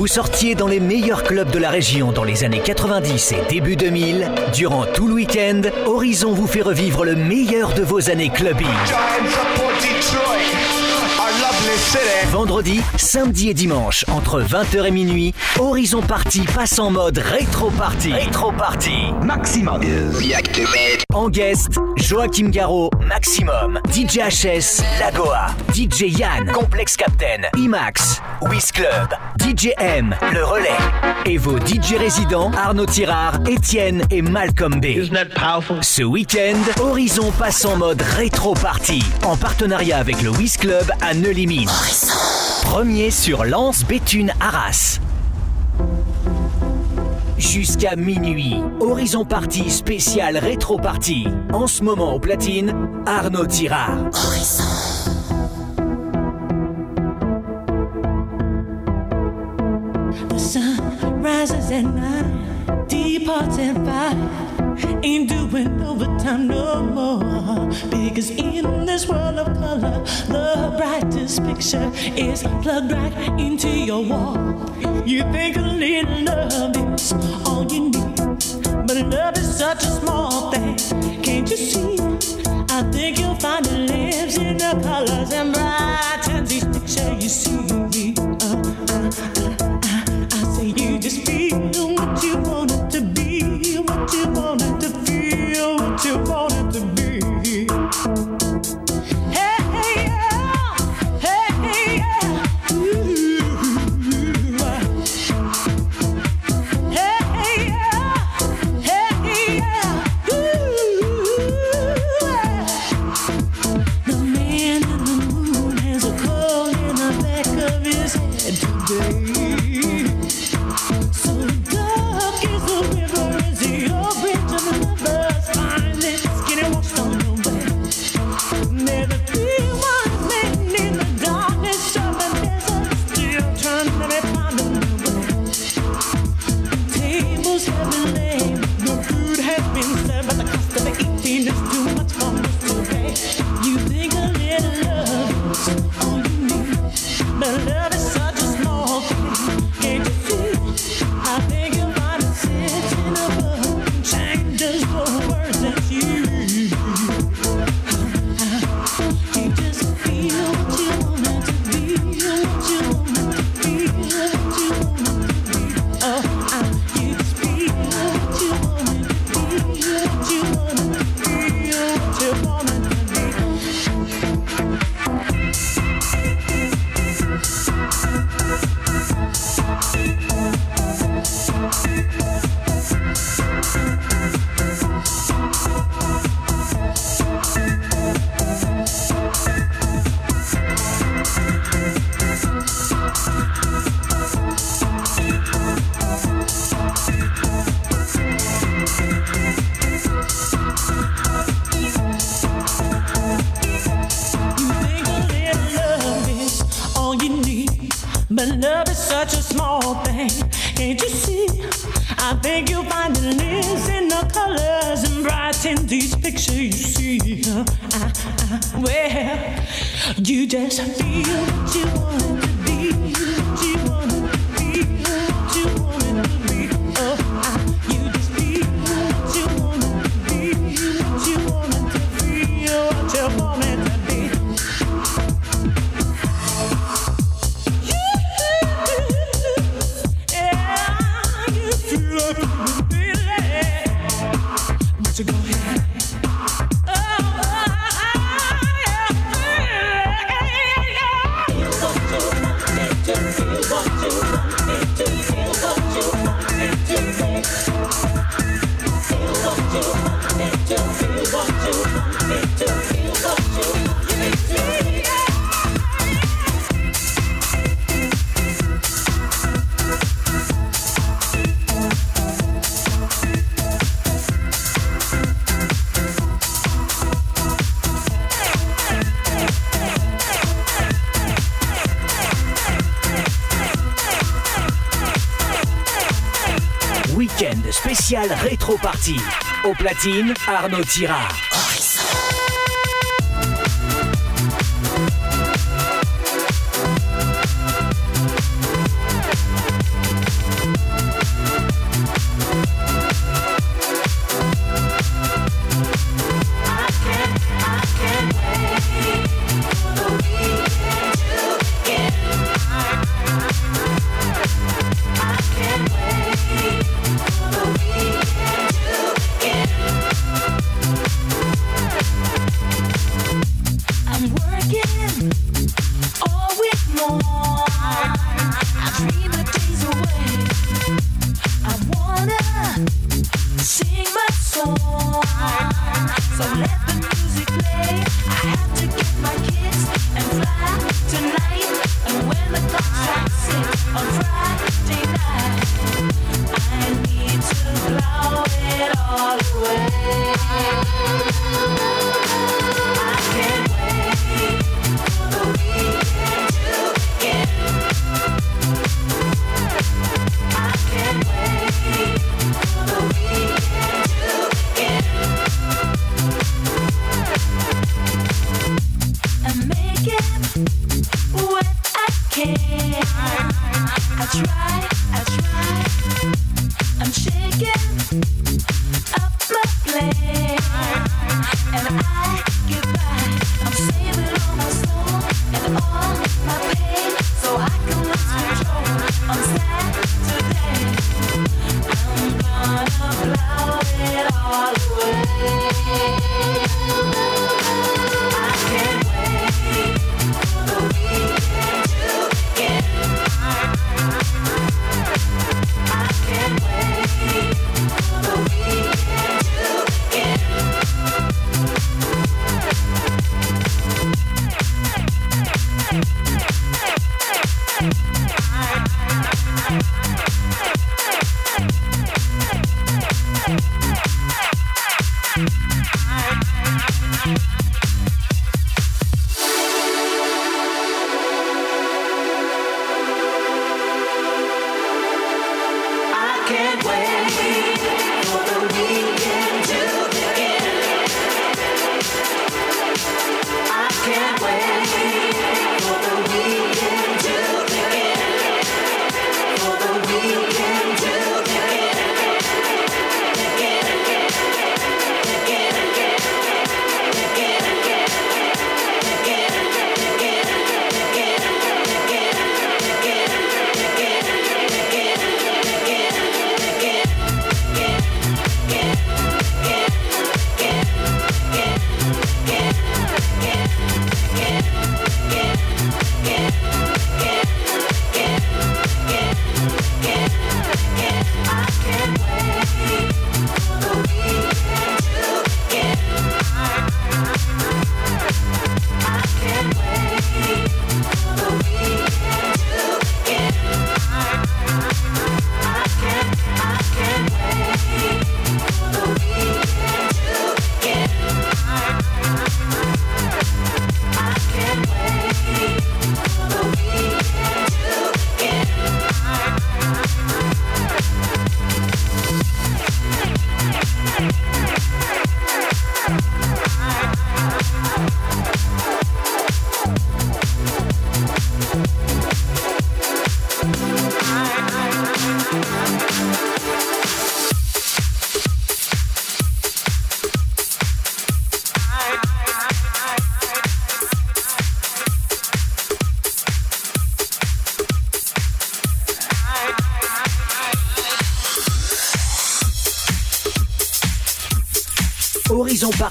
vous sortiez dans les meilleurs clubs de la région dans les années 90 et début 2000, durant tout le week-end, Horizon vous fait revivre le meilleur de vos années clubbing. Vendredi, samedi et dimanche, entre 20h et minuit, Horizon Party passe en mode rétro party. Rétro party. Maximum. En guest, Joachim Garraud, Maximum. DJ HS, Lagoa. DJ Yann, Complex Captain. IMAX, Wiz Club. DJ M, Le Relais. Et vos DJ résidents, Arnaud Tirard, Étienne et Malcolm B. Ce week-end, Horizon passe en mode rétro party. En partenariat avec le Wiz Club à Premier sur Lance Béthune Arras. Jusqu'à minuit, Horizon Party spécial rétro party. En ce moment au platine, Arnaud Tirard. Ain't doing overtime no more. Because in this world of color, the brightest picture is plugged right into your wall. You think a little love is all you need. But love is such a small thing. Can't you see? I think you'll find it lives in the colors and brightens each picture you see. Today. Au platine, Arnaud Tirard.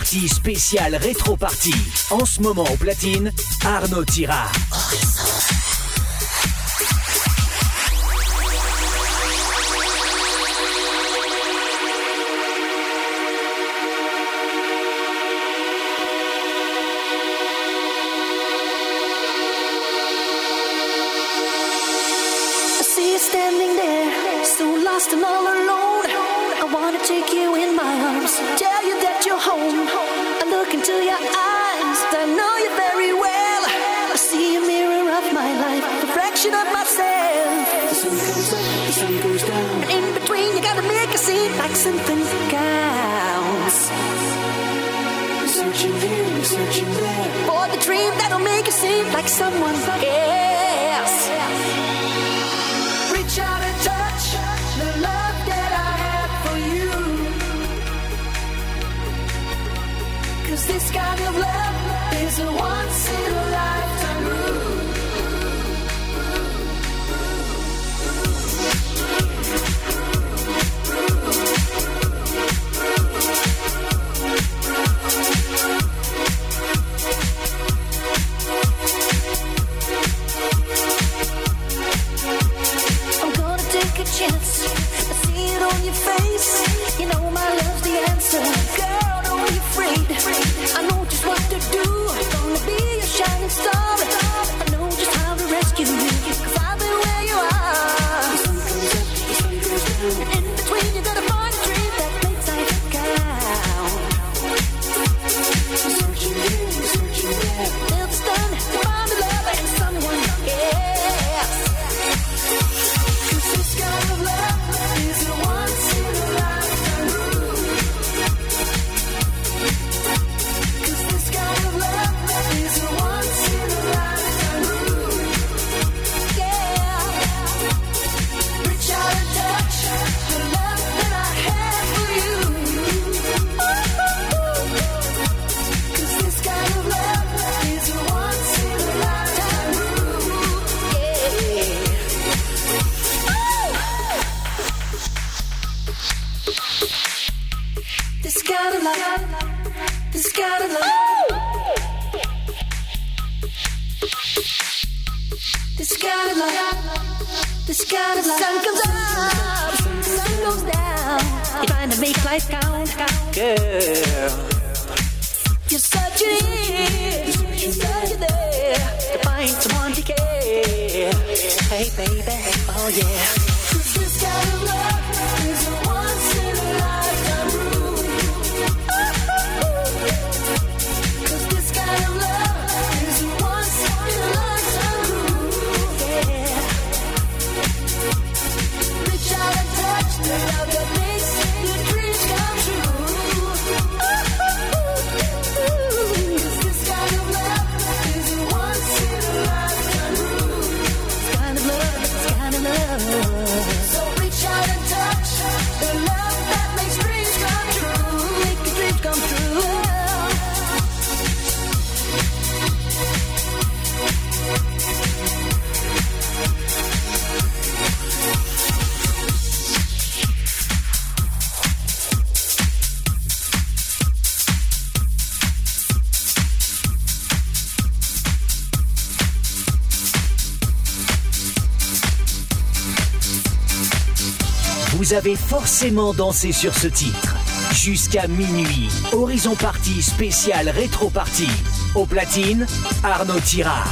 partie spéciale rétro party. En ce moment au platine, Arnaud Tirard. searching here, you're searching there for the dream that'll make you seem like someone else. Reach out and touch the love that I have for you. Cause this kind of love is a once. like I, I girl. You're such a here, you're such a there, to find someone to care. Hey baby, oh yeah. Cause this kind of love is Vous avez forcément dansé sur ce titre. Jusqu'à minuit, Horizon Party spécial rétro party. Au platine, Arnaud Tirard.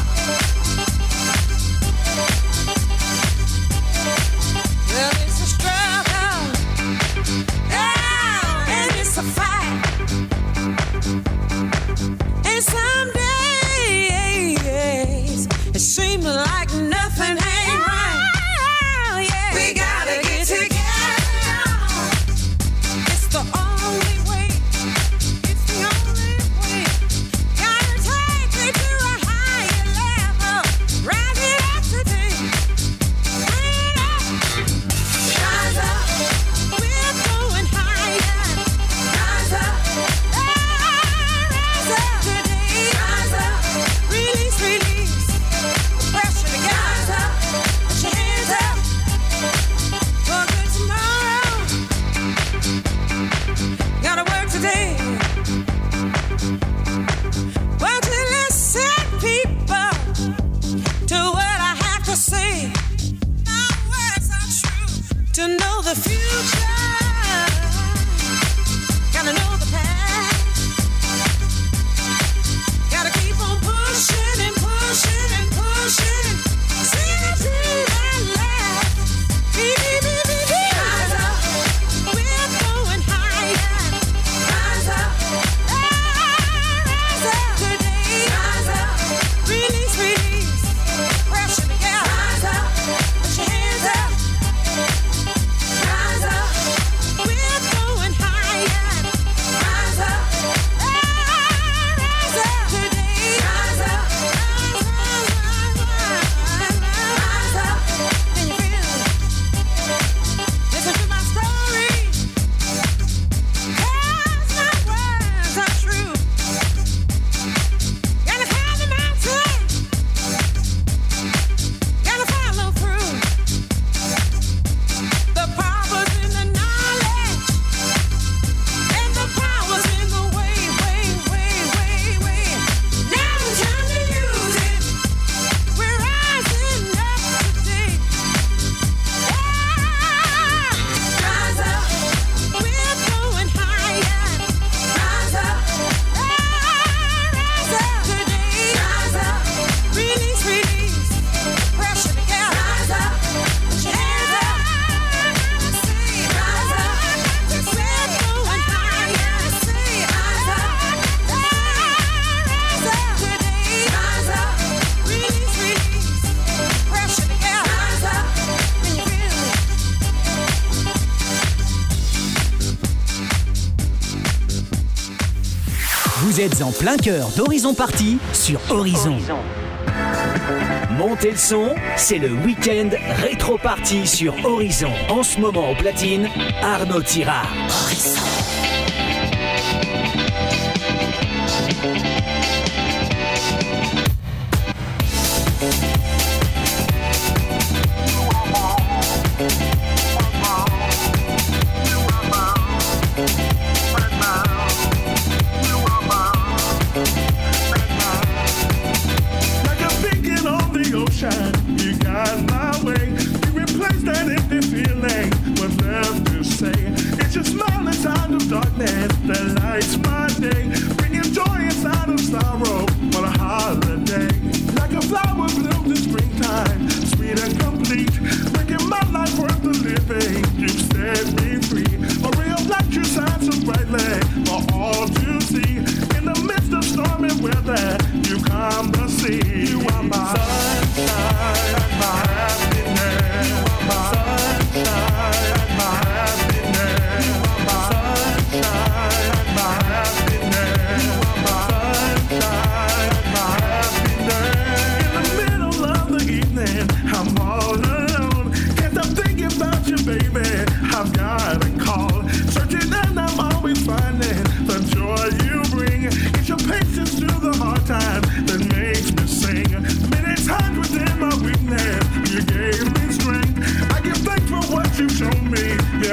plein cœur d'Horizon Party sur Horizon. Montez le son, c'est le week-end rétro party sur Horizon. En ce moment au platine, Arnaud Tira.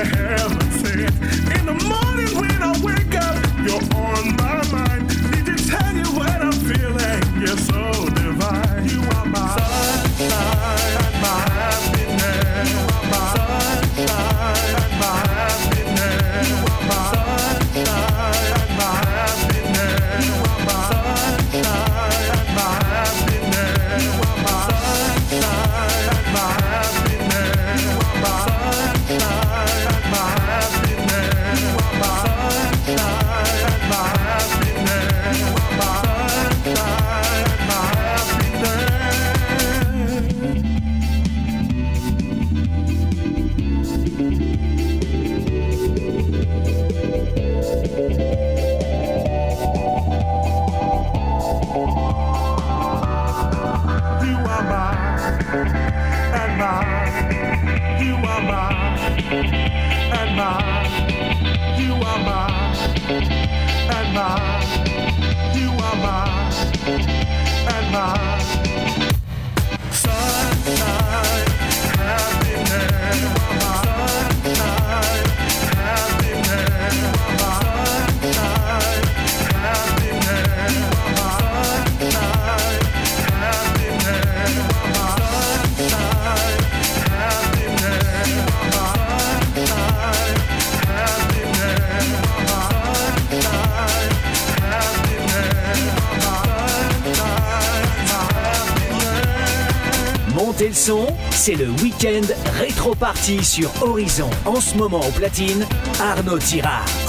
C'est rétro party sur Horizon. En ce moment au platine, Arnaud Tirard.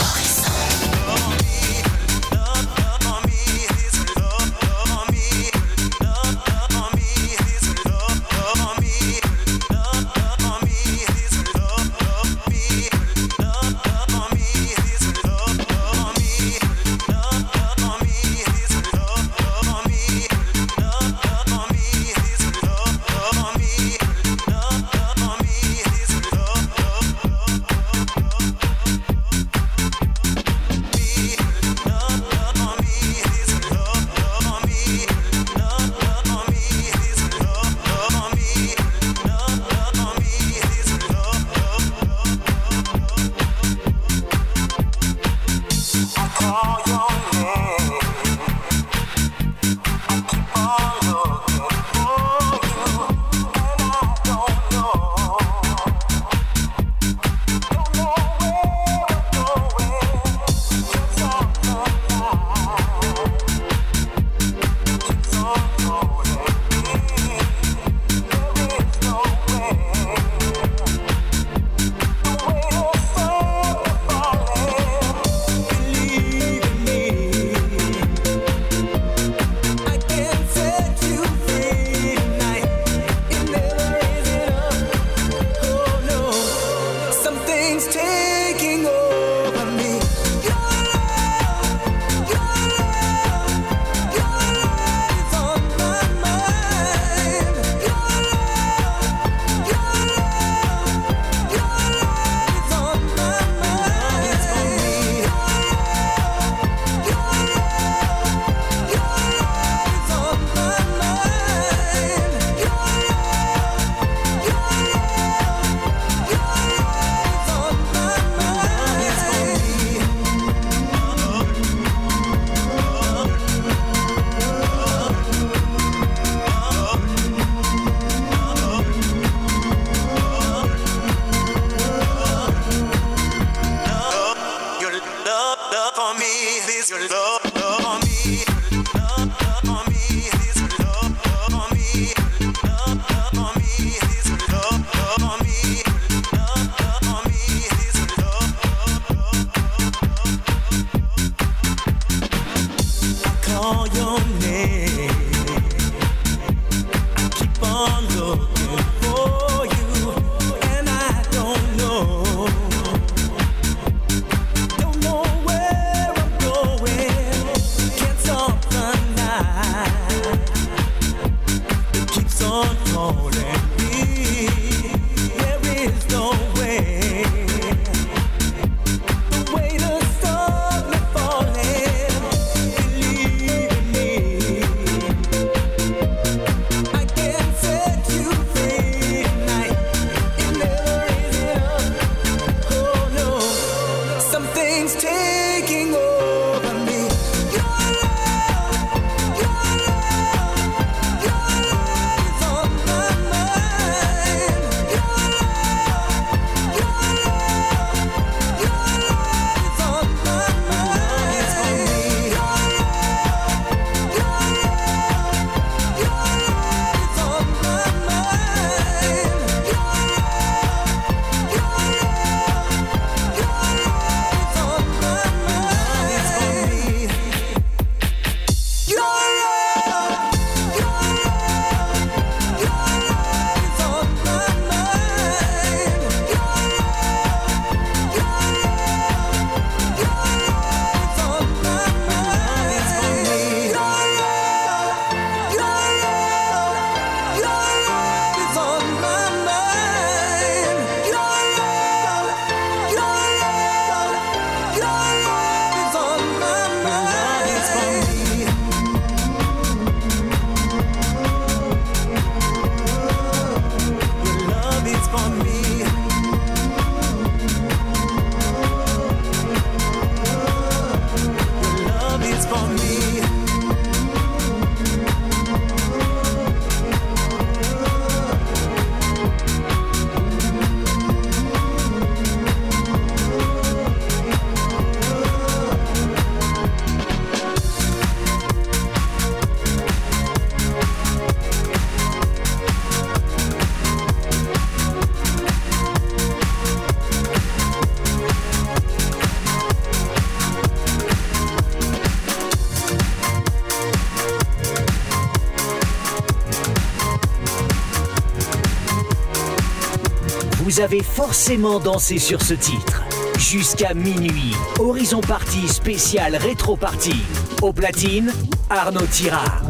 Vous avez forcément dansé sur ce titre. Jusqu'à minuit, Horizon Party spécial Rétro Party. Au platine, Arnaud Tirard.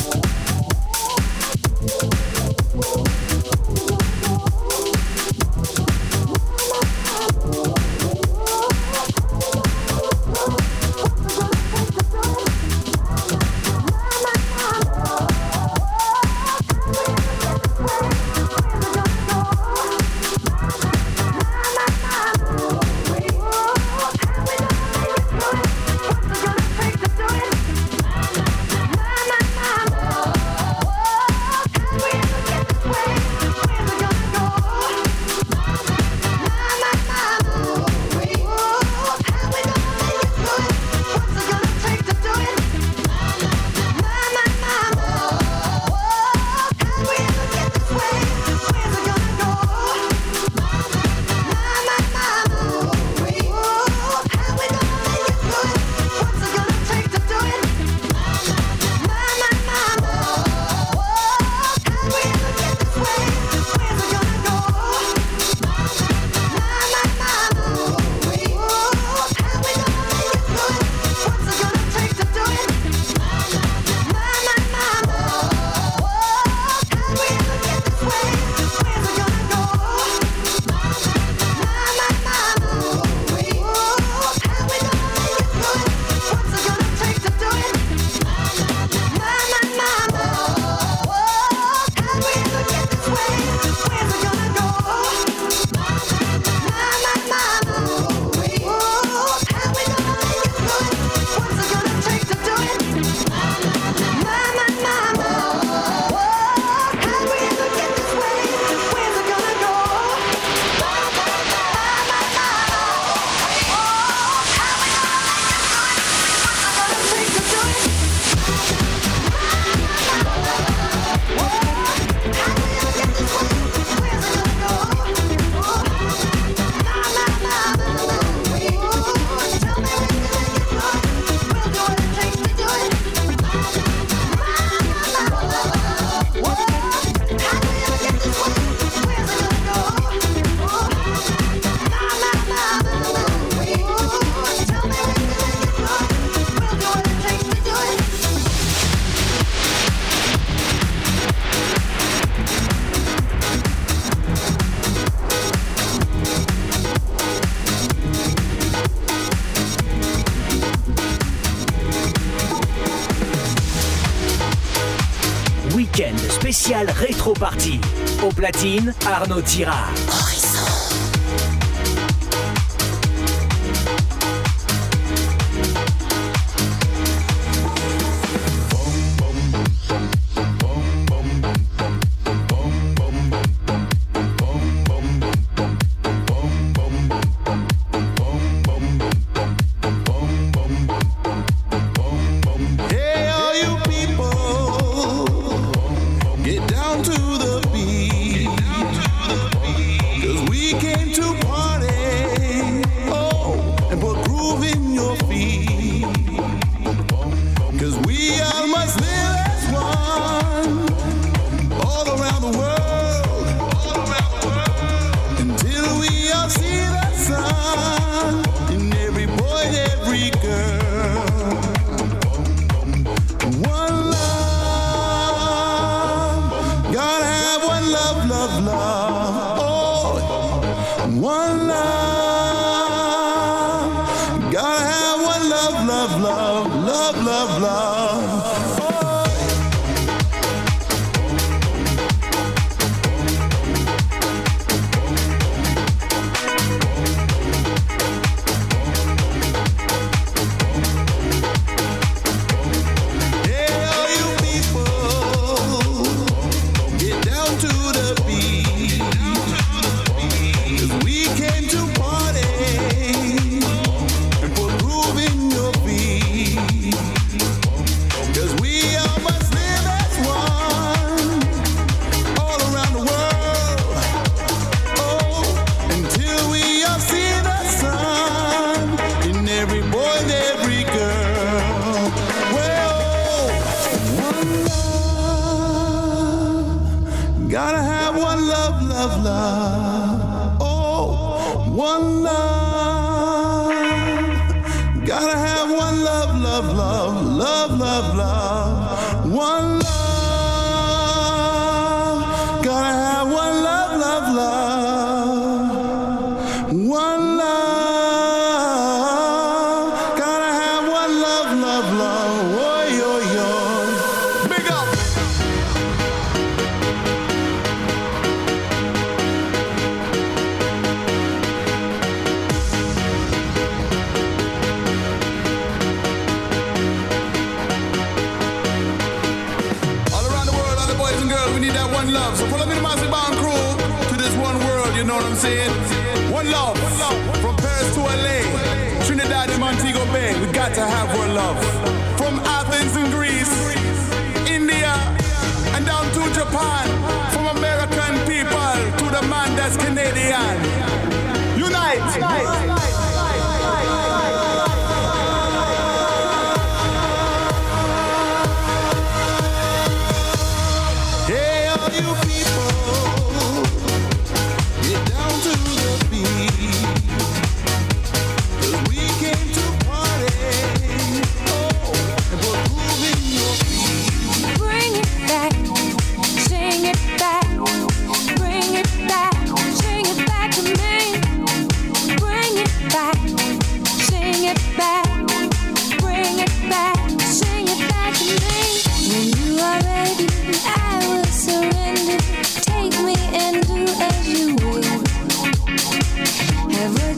Rétro Party. Au platine, Arnaud Tirard.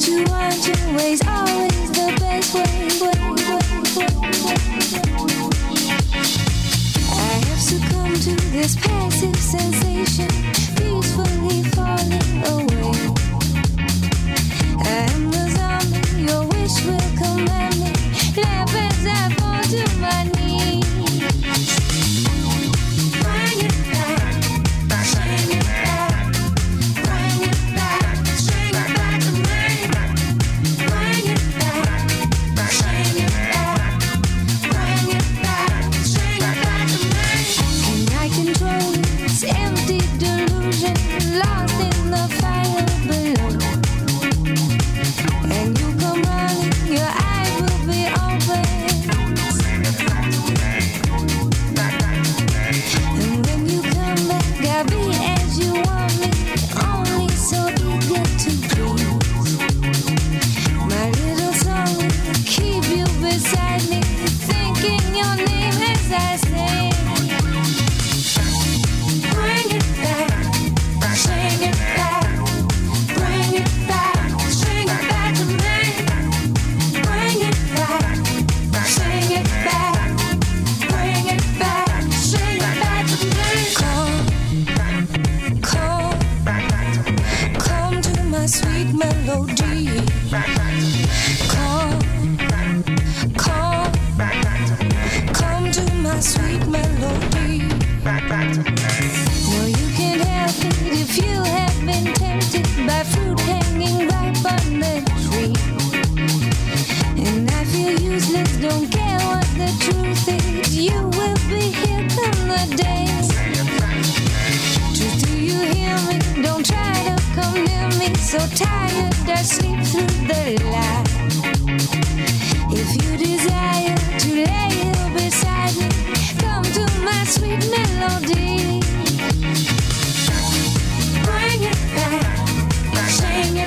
you want, your way's always the best way, way, I have succumbed to this passive sensation, peacefully falling away. Near me so tired. I sleep through the light. If you desire to lay here beside me, come to my sweet melody. Bring it back, sing it.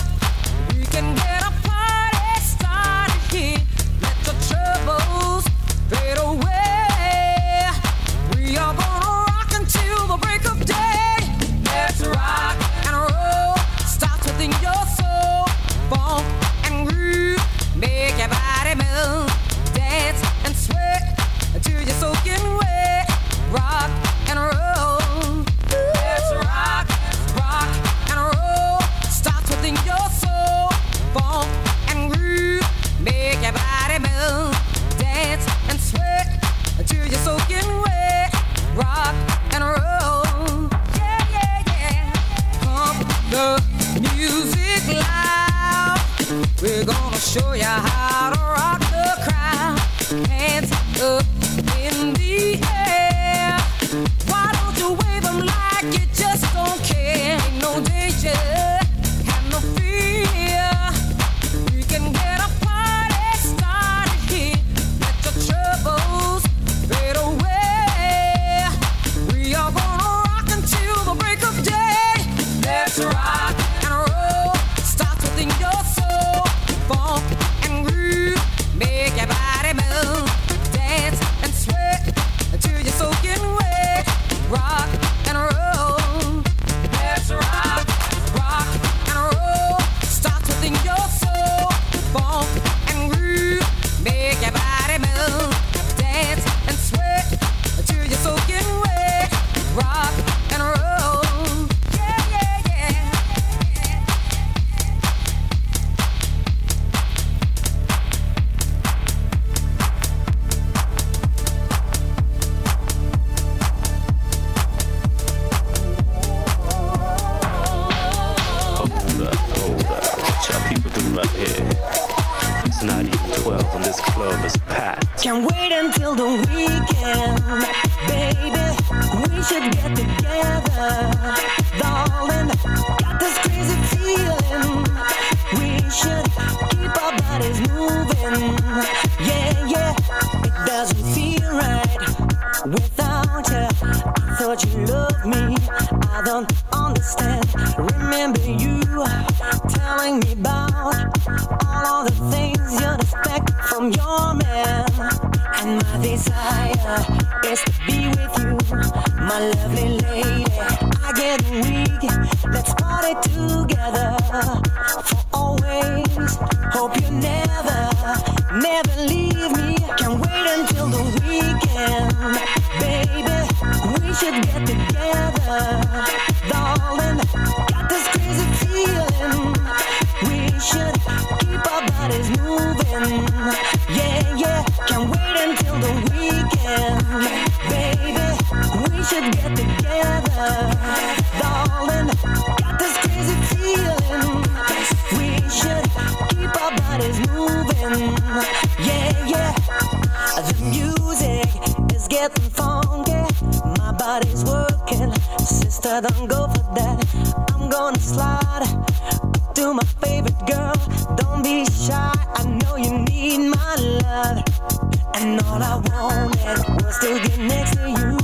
still get next to you,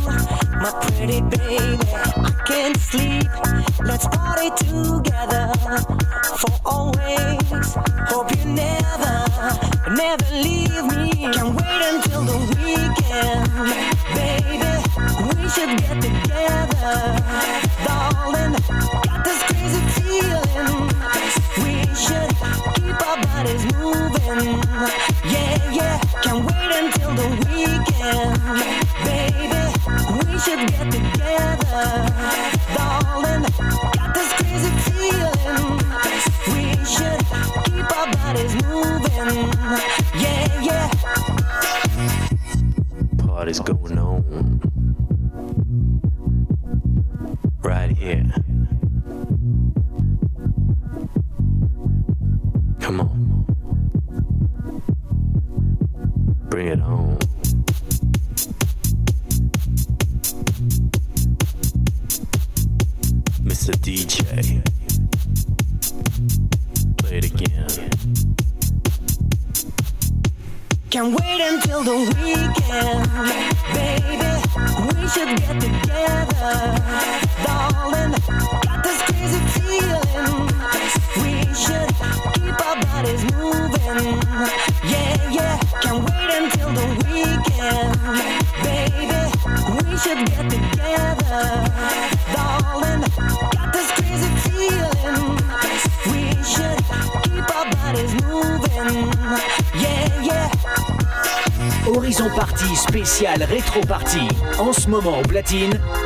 my pretty baby. I can't sleep. Let's party together for always. Hope you never, never leave me. Can't wait until the weekend, baby. We should get together. God is going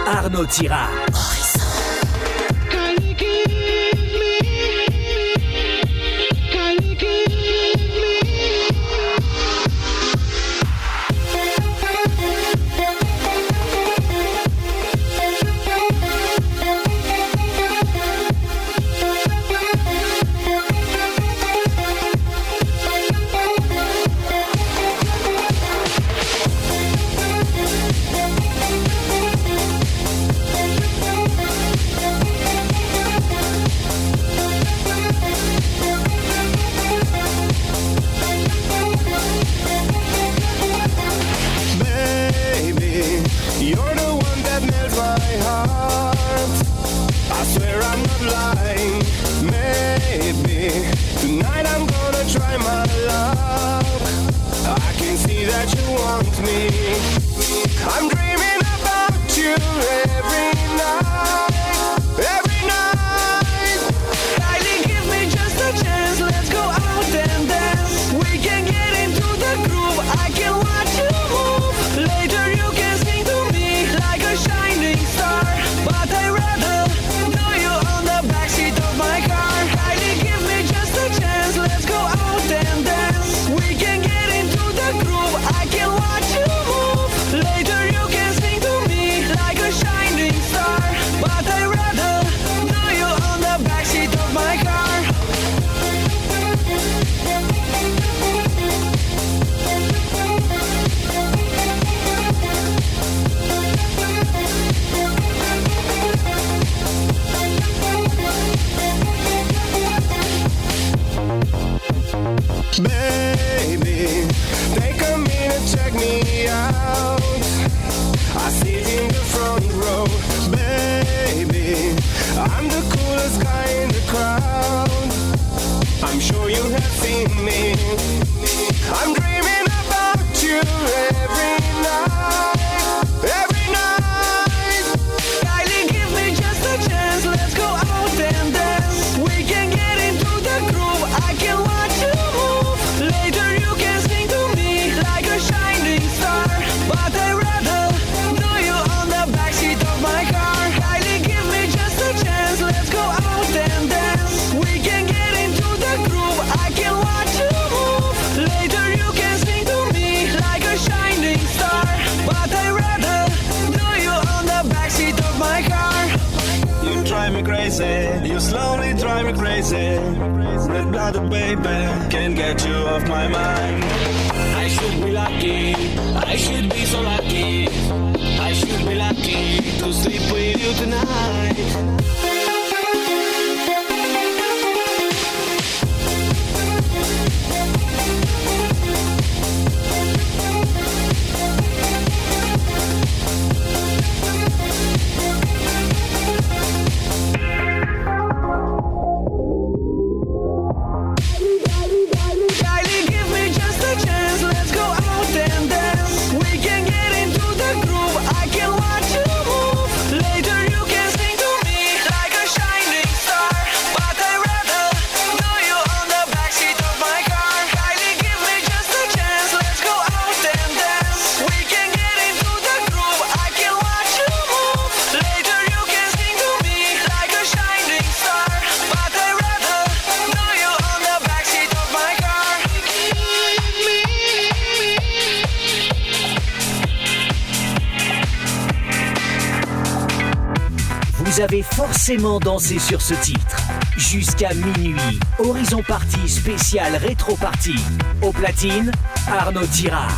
Arnaud Tira. forcément danser sur ce titre. Jusqu'à minuit, Horizon Party spécial rétro party. Au platine, Arnaud Tirard.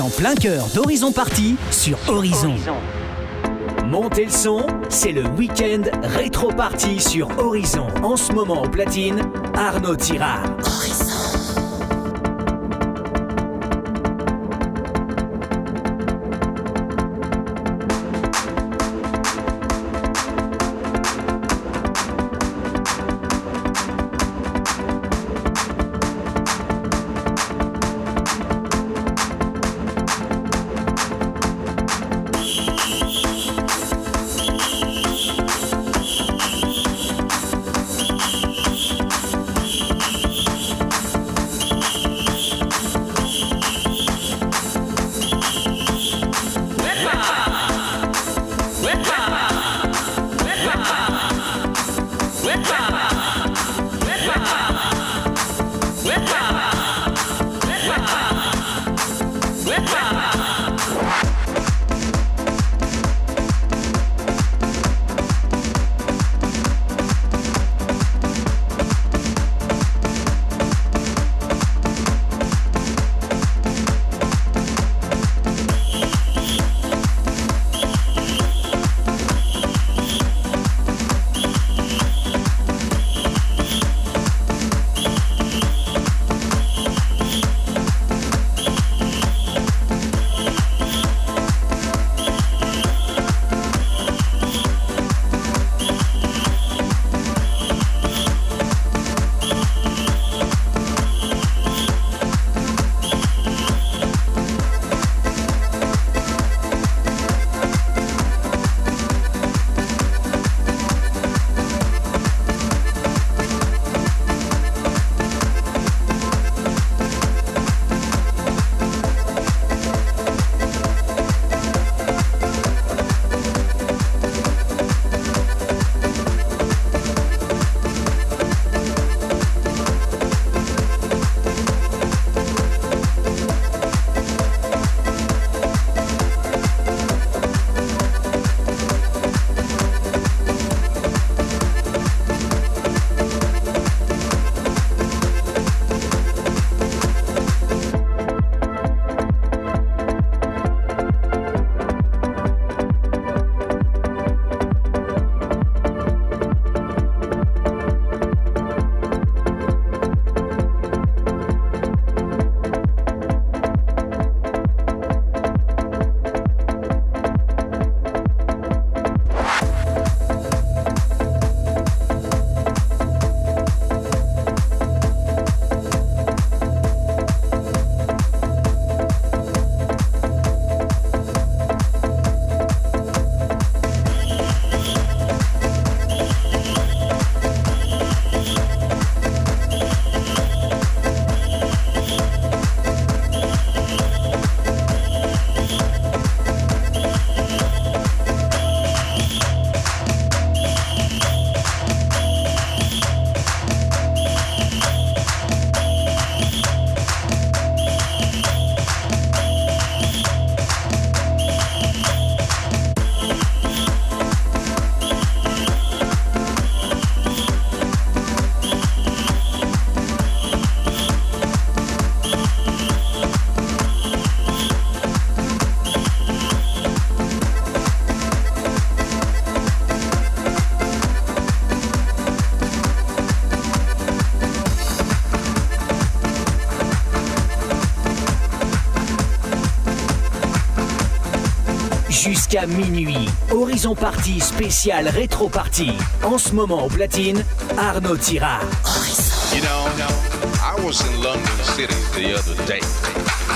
en plein cœur d'Horizon Party sur Horizon. Montez le son, c'est le week-end rétro party sur Horizon. En ce moment au platine, Arnaud Tirard. Jusqu'à minuit. Horizon Party spécial rétro party. En ce moment au platine, Arnaud Tira. You know, I was in London City the other day,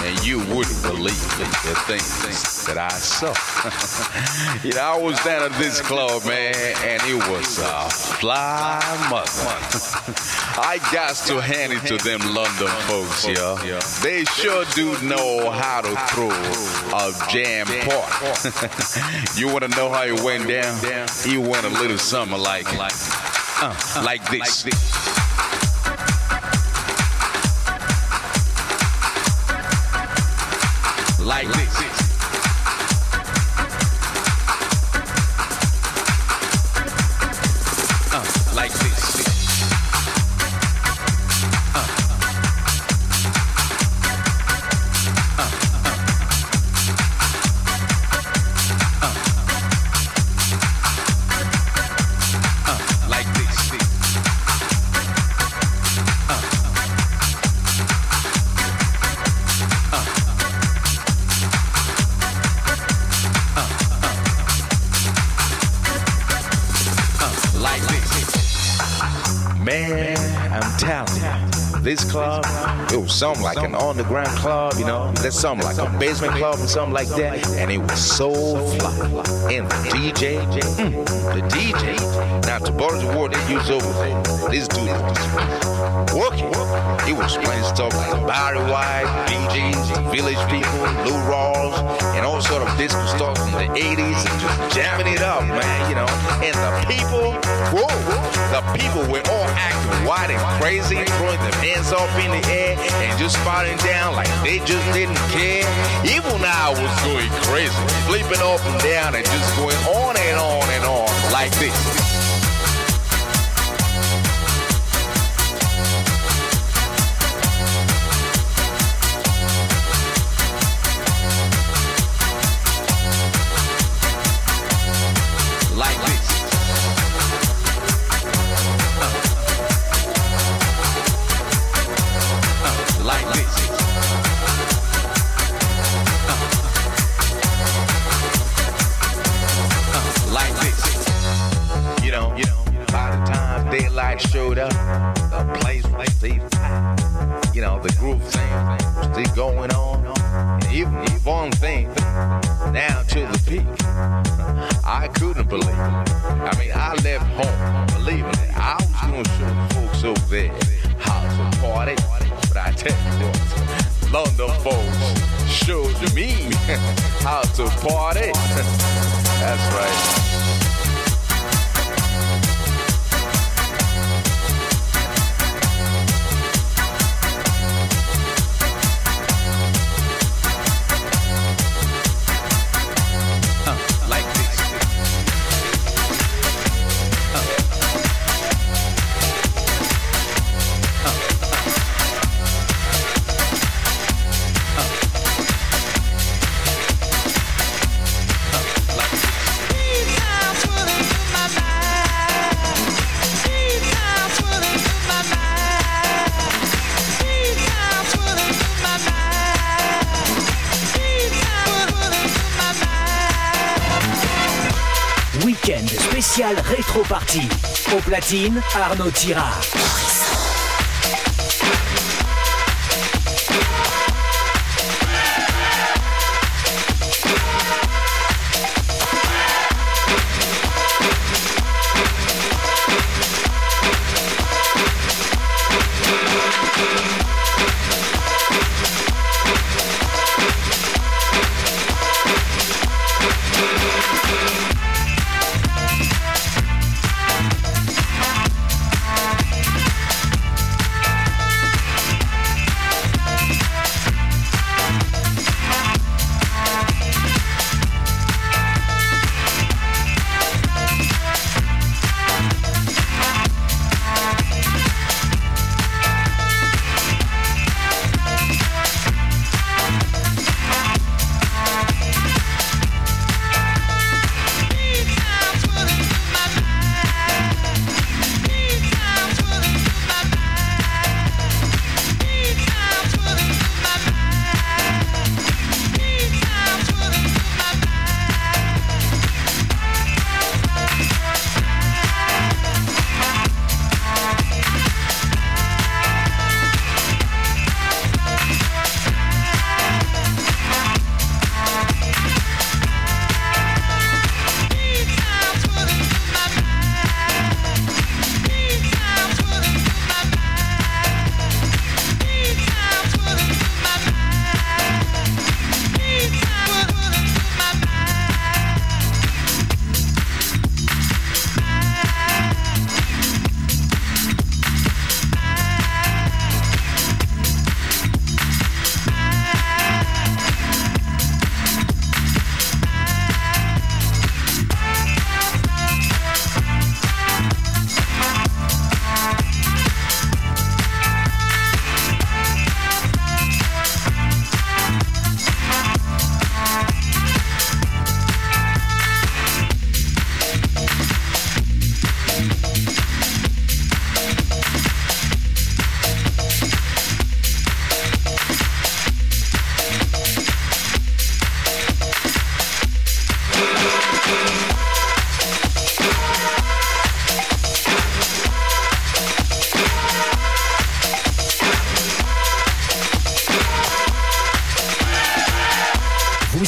and you wouldn't believe the things that I saw. you know, I was down at this club, man, and it was a fly mother. I got to hand it to them London folks, yo. They sure do know how to throw a jam part. you want to know how it went down? It went a little something like, uh, like this. like this. Uh, like this. Something like an underground club, you know, there's something like a basement club and something like that, and it was so fly. And the DJ, mm, the DJ, now to borrow the word they use over there, this dude was working. He was playing stuff like Barry White, Bee Gees, Village People, Lou Rawls, and all sort of disco stuff from the 80s and just jamming it up, man, you know. And the people, whoa, the people were all acting wild and crazy, throwing their hands up in the air and just spouting down like they just didn't care. Even I was going crazy, flipping up and down and just going on and on and on like this. I couldn't believe it. I mean, I left home believing it. I was going to show folks over there how to party. But I tell you what, London folks showed me how to party. That's right. Platine, Arnaud Tira.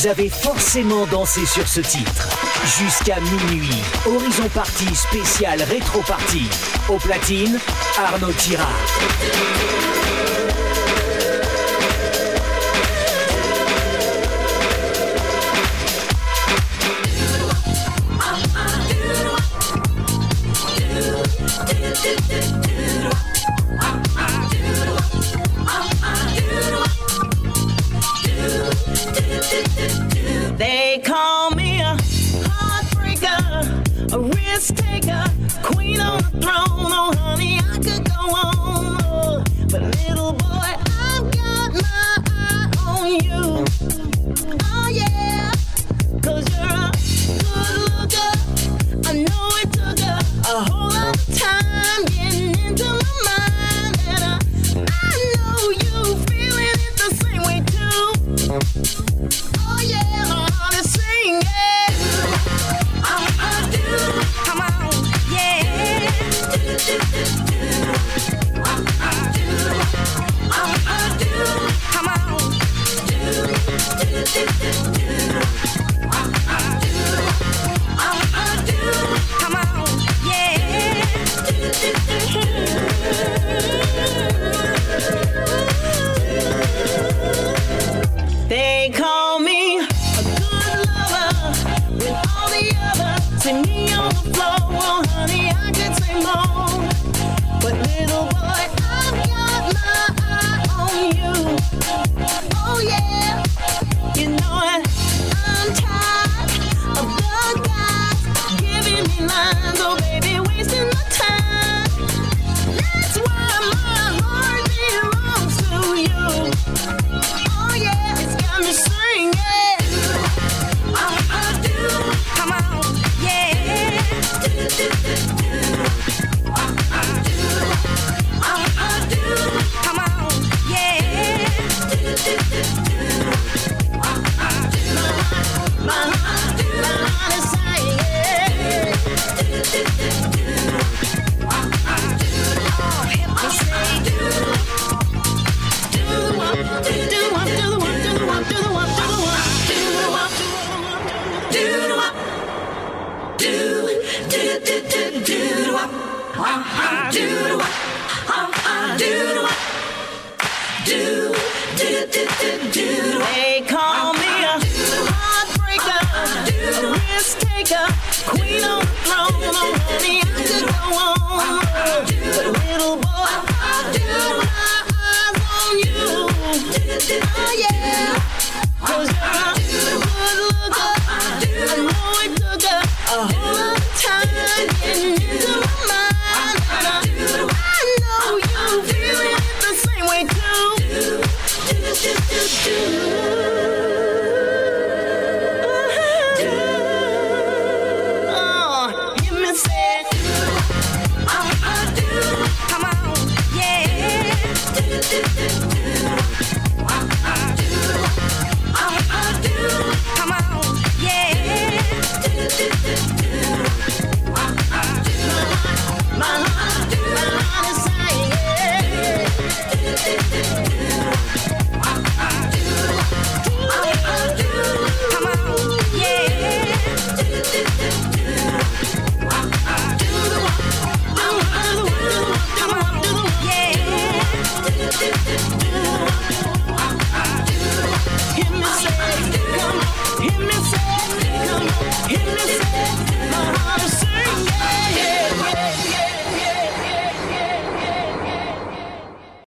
Vous avez forcément dansé sur ce titre. Jusqu'à minuit, Horizon Party spécial rétro party. Au platine, Arnaud Tirard. Mississippi.